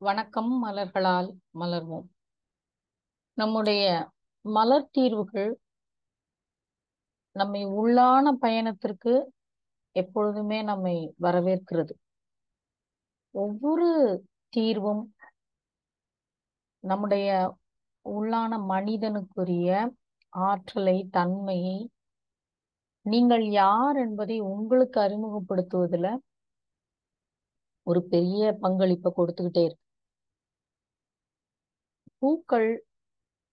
வணக்கம் மலர்களால் மலர்வோம். நம்முடைய மலர் தீர்வுகள் நம்மை உள்ளான பயணத்திற்கு எப்பொழுதுமே நம்மை வரவேற்கிறது. ஒவ்வொரு தீர்வும் நம்முடைய உள்ளான மனிதனுக்குரிய ஆற்றலை தன்மையை நீங்கள் யார் என்பதை உங்களுக்கு அறிமுகப்படுத்துவதில் ஒரு பெரிய பங்களிப்பை கொடுத்துக்கிட்டே இருக்கு. பூக்கள்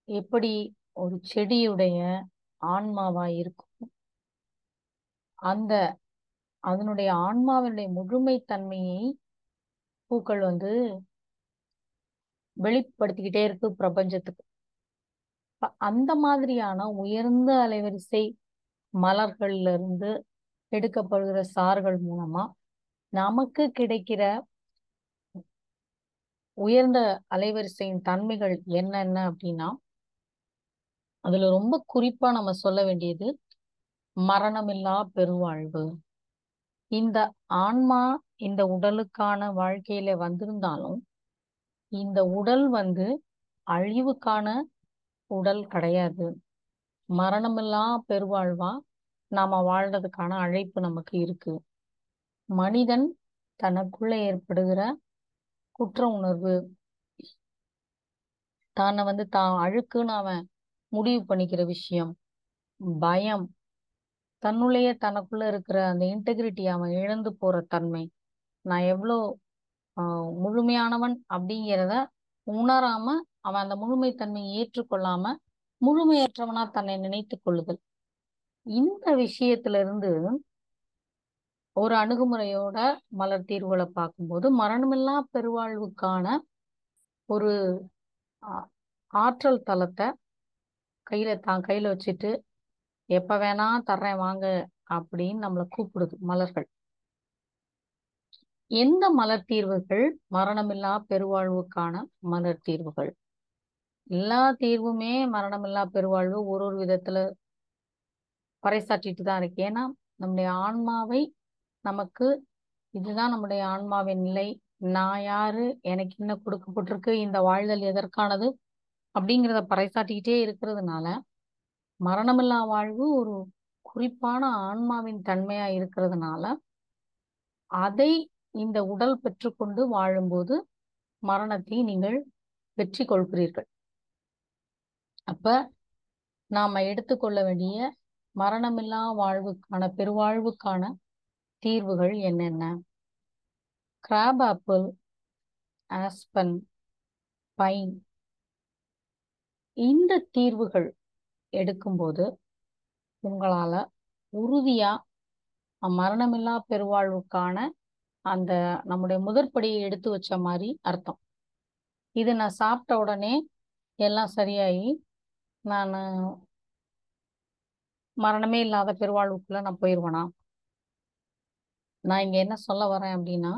எப்படி ஒரு செடியுடைய ஆன்மாவா இருக்கும்? அந்த அதனுடைய ஆன்மாவினுடைய முழுமை தன்மையை பூக்கள் வந்து வெளிப்படுத்திக்கிட்டே இருக்கு பிரபஞ்சத்துக்கு. அந்த மாதிரியான உயர்ந்த அலைவரிசை மலர்கள்ல இருந்து எடுக்கப்படுகிற சார்கள் மூலமா நமக்கு கிடைக்கிற உயர்ந்த அலைவரிசையின் தன்மைகள் என்னென்ன அப்படின்னா அதுல ரொம்ப குறிப்பா நம்ம சொல்ல வேண்டியது மரணமில்லா பெருவாழ்வு. இந்த ஆன்மா இந்த உடலுக்கான வாழ்க்கையில வந்திருந்தாலும் இந்த உடல் வந்து அழிவுக்கான உடல் கிடையாது. மரணமில்லா பெருவாழ்வா நாம வாழ்றதுக்கான அழைப்பு நமக்கு இருக்கு. மனிதன் தனக்குள்ள ஏற்படுகிற குற்ற உணர்வு. தானை வந்து தான் அழுக்குன்னு அவன் முடிவு பண்ணிக்கிற விஷயம். பயம். தன்னுள்ளேயே தனக்குள்ள இருக்கிற அந்த இன்டெகிரிட்டி அவன் இழந்து போற தன்மை. நான் எவ்வளோ ஆஹ் முழுமையானவன் அப்படிங்கிறத உணராம அவன் அந்த முழுமை தன்மையை ஏற்றுக்கொள்ளாம முழுமையற்றவனா தன்னை நினைத்து கொள்ளுதல். இந்த விஷயத்துல இருந்து ஒரு அணுகுமுறையோட மலர் தீர்வுகளை பார்க்கும்போது மரணமில்லா பெருவாழ்வுக்கான ஒரு ஆற்றல் தளத்தை கையில தான் கையில வச்சுட்டு எப்ப வேணா தர்றேன் வாங்க அப்படின்னு நம்மளை கூப்பிடுது மலர்கள். எந்த மலர் தீர்வுகள்? மரணமில்லா பெருவாழ்வுக்கான மலர் தீர்வுகள். எல்லா தீர்வுமே மரணமில்லா பெருவாழ்வு ஒரு ஒரு விதத்துல பறைசாற்றிட்டு தான் இருக்கு. ஏன்னா நம்முடைய ஆன்மாவை நமக்கு இதுதான் நம்முடைய ஆன்மாவின் நிலை. நான் யாரு? எனக்கு என்ன கொடுக்கப்பட்டிருக்கு? இந்த வாழ்தல் எதற்கானது? அப்படிங்கிறத பறைசாட்டிக்கிட்டே இருக்கிறதுனால மரணமில்லா வாழ்வு ஒரு குறிப்பான ஆன்மாவின் தன்மையா இருக்கிறதுனால அதை இந்த உடல் பெற்றுக்கொண்டு வாழும்போது மரணத்தை நீங்கள் வெற்றி கொள்கிறீர்கள் அப்ப நாம எடுத்துக்கொள்ள வேண்டிய மரணமில்லா வாழ்வுக்கான பெருவாழ்வுக்கான தீர்வுகள் என்னென்ன? கிராப் ஆப்பிள் ஆஸ்பன் பைன் இந்த தீர்வுகள் எடுக்கும்போது உங்களால உறுதியா மரணமில்லா பெருவாழ்வுக்கான அந்த நம்முடைய முதற்படியை எடுத்து வச்ச மாதிரி அர்த்தம். இது நான் சாப்பிட்ட உடனே எல்லாம் சரியாகி நான் மரணமே இல்லாத பெருவாழ்வுக்குள்ள நான் போயிடுவேனா நான் இங்க என்ன சொல்ல வரேன் அப்படின்னா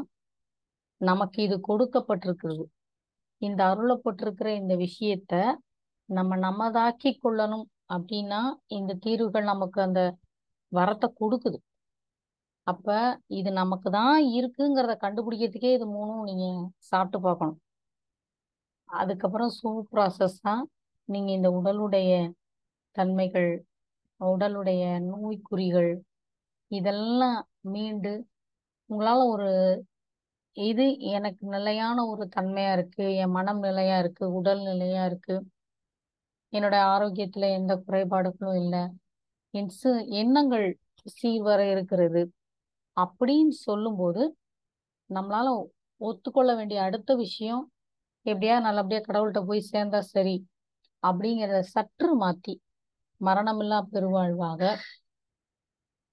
நமக்கு இது கொடுக்கப்பட்டிருக்கிறது. இந்த அருளப்பட்டிருக்கிற இந்த விஷயத்த நம்ம நம்மதாக்கி கொள்ளணும் அப்படின்னா இந்த தீர்வுகள் நமக்கு அந்த வரத்தை கொடுக்குது. அப்ப இது நமக்கு தான் இருக்குங்கிறத கண்டுபிடிக்கிறதுக்கே இது மூணும் நீங்க சாப்பிட்டு பார்க்கணும். அதுக்கப்புறம் சூ ப்ராசஸ் தான் நீங்க இந்த உடலுடைய தன்மைகள் உடலுடைய நோய்க்குறிகள் இதெல்லாம் மீண்டு உங்களால ஒரு இது எனக்கு நிலையான ஒரு தன்மையா இருக்கு என் மனம் நிலையா இருக்கு உடல் நிலையா இருக்கு என்னோட ஆரோக்கியத்துல எந்த குறைபாடுகளும் இல்லை என் எண்ணங்கள் சீர்வர இருக்கிறது அப்படின்னு சொல்லும்போது நம்மளால ஒத்துக்கொள்ள வேண்டிய அடுத்த விஷயம் எப்படியா நல்லபடியா கடவுள்கிட்ட போய் சேர்ந்தா சரி அப்படிங்கிறத சற்று மாத்தி மரணமில்லா பெருவாழ்வாக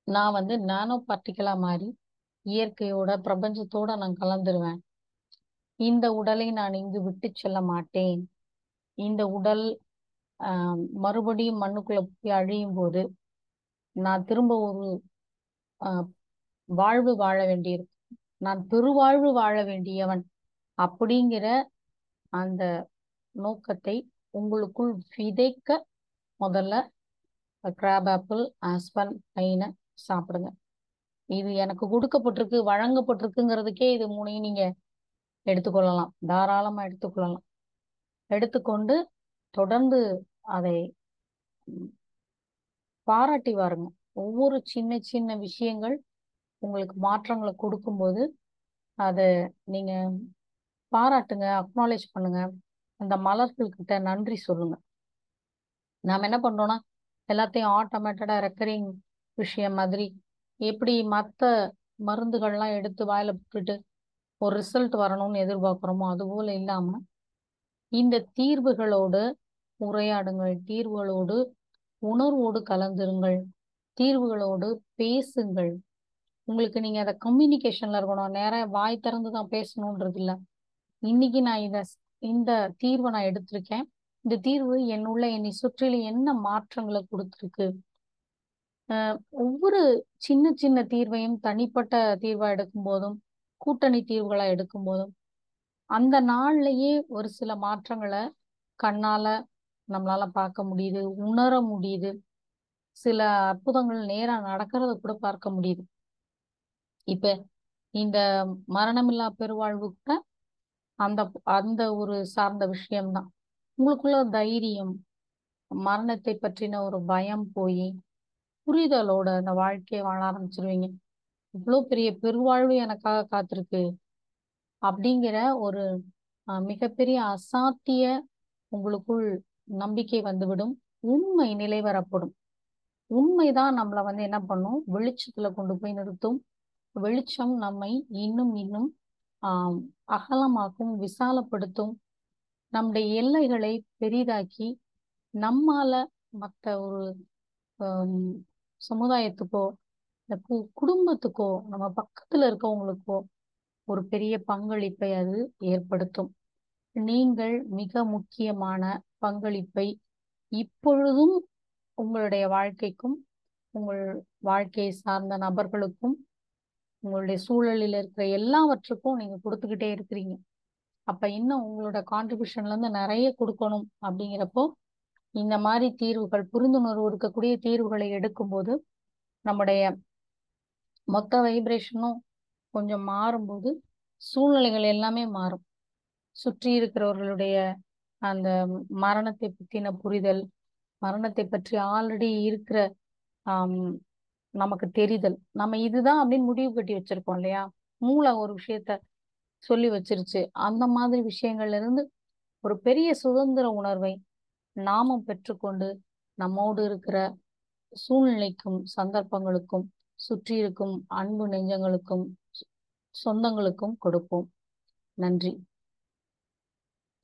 நான் வந்து நானோ பார்ட்டிக்கலா மாறி இயற்கையோட பிரபஞ்சத்தோட நான் கலந்துருவேன். இந்த உடலை நான் இங்கு விட்டு செல்ல மாட்டேன். இந்த உடல் மறுபடியும் மண்ணுக்குள்ள போய் அழியும் போது நான் திரும்ப ஒரு வாழ்வு வாழ வேண்டியிருக்கும். நான் பெருவாழ்வு வாழ வேண்டியவன் அப்படிங்கிற அந்த நோக்கத்தை உங்களுக்குள் விதைக்க முதல்ல கிராப் ஆப்பிள் ஆஸ்பன் பைனை சாப்பிடுங்க. இது எனக்கு கொடுக்கப்பட்டிருக்கு வழங்கப்பட்டிருக்குங்கிறதுக்கே இது மூணையும் நீங்க எடுத்துக்கொள்ளலாம். தாராளமா எடுத்துக்கொள்ளலாம். எடுத்துக்கொண்டு தொடர்ந்து அதை பாராட்டி வாருங்க. ஒவ்வொரு சின்ன சின்ன விஷயங்கள் உங்களுக்கு மாற்றங்களை கொடுக்கும்போது அதை நீங்க பாராட்டுங்க அக்னாலேஜ் பண்ணுங்க. அந்த மலர்கள்கிட்ட நன்றி சொல்லுங்க. நாம் என்ன பண்றோம்னா எல்லாத்தையும் ஆட்டோமேட்டடா ரெக்கரிங் விஷயம் மாதிரி எப்படி மற்ற மருந்துகள்லாம் எடுத்து வாயில போட்டுட்டு ஒரு ரிசல்ட் வரணும்னு எதிர்பார்க்குறோமோ அது போல இல்லாம இந்த தீர்வுகளோடு உரையாடுங்கள் தீர்வுகளோடு உணர்வோடு கலந்துருங்கள் தீர்வுகளோடு பேசுங்கள். உங்களுக்கு நீங்க அதை கம்யூனிகேஷன்ல இருக்கணும். நேரா வாய் திறந்து தான் பேசணுன்றது இல்ல. இன்னைக்கு நான் இதை இந்த தீர்வை நான் எடுத்திருக்கேன். இந்த தீர்வு என்னுள்ள என்னை சுற்றிலும் என்ன மாற்றங்களை கொடுத்துருக்கு? ஒவ்வொரு சின்ன சின்ன தீர்வையும் தனிப்பட்ட தீர்வா எடுக்கும் போதும் கூட்டணி தீர்வுகளா எடுக்கும் போதும் அந்த நாள்லயே ஒரு சில மாற்றங்களை கண்ணால நம்மளால பார்க்க முடியுது உணர முடியுது. சில அற்புதங்கள் நேரா நடக்கிறத கூட பார்க்க முடியுது. இப்ப இந்த மரணமில்லா பெருவாழ்வு கூட அந்த அந்த ஒரு சார்ந்த விஷயம்தான். உங்களுக்குள்ள தைரியம் மரணத்தை பற்றின ஒரு பயம் போய் புரிதலோட அந்த வாழ்க்கையை வாழ ஆரம்பிச்சிருவீங்க. இவ்வளோ பெரிய பெருவாழ்வு எனக்காக காத்திருக்கு. அப்படிங்கிற ஒரு அஹ், மிகப்பெரிய அசாத்திய உங்களுக்குள் நம்பிக்கை வந்துவிடும். உண்மை நிலைவரப்படும் உண்மைதான் நம்மளை வந்து என்ன பண்ணும்? வெளிச்சத்துல கொண்டு போய் நிறுத்தும். வெளிச்சம் நம்மை இன்னும் இன்னும் ஆஹ் அகலமாக்கும் விசாலப்படுத்தும். நம்முடைய எல்லைகளை பெரிதாக்கி நம்மால மற்ற ஒரு சமுதாயத்துக்கோ இந்த கு- குடும்பத்துக்கோ நம்ம பக்கத்துல இருக்கவங்களுக்கோ ஒரு பெரிய பங்களிப்பை அது ஏற்படுத்தும். நீங்கள் மிக முக்கியமான பங்களிப்பை இப்பொழுதும் உங்களுடைய வாழ்க்கைக்கும் உங்கள் வாழ்க்கையை சார்ந்த நபர்களுக்கும் உங்களுடைய சூழலில் இருக்கிற எல்லாவற்றுக்கும் நீங்க கொடுத்துக்கிட்டே இருக்கிறீங்க. அப்ப இன்னும் உங்களோட கான்ட்ரிபியூஷன்ல இருந்து நிறைய கொடுக்கணும் அப்படிங்கிறப்போ இந்த மாதிரி தீர்வுகள் புரிந்துணர்வு இருக்கக்கூடிய தீர்வுகளை எடுக்கும்போது நம்முடைய மொத்த வைப்ரேஷனும் கொஞ்சம் மாறும்போது சூழ்நிலைகள் எல்லாமே மாறும். சுற்றி இருக்கிறவர்களுடைய அந்த மரணத்தை பற்றின புரிதல் மரணத்தை பற்றி ஆல்ரெடி இருக்கிற நமக்கு தெரிதல். நம்ம இதுதான் அப்படின்னு முடிவு கட்டி வச்சிருக்கோம் இல்லையா? மூளை ஒரு விஷயத்த சொல்லி வச்சிருச்சு. அந்த மாதிரி விஷயங்கள்ல இருந்து ஒரு பெரிய சுதந்திர உணர்வை நாமும் பெற்றுக்கொண்டு நம்மோடு இருக்கிற சூழ்நிலைக்கும் சந்தர்ப்பங்களுக்கும் சுற்றி இருக்கும் அன்பு நெஞ்சங்களுக்கும் சொந்தங்களுக்கும் கொடுப்போம். நன்றி.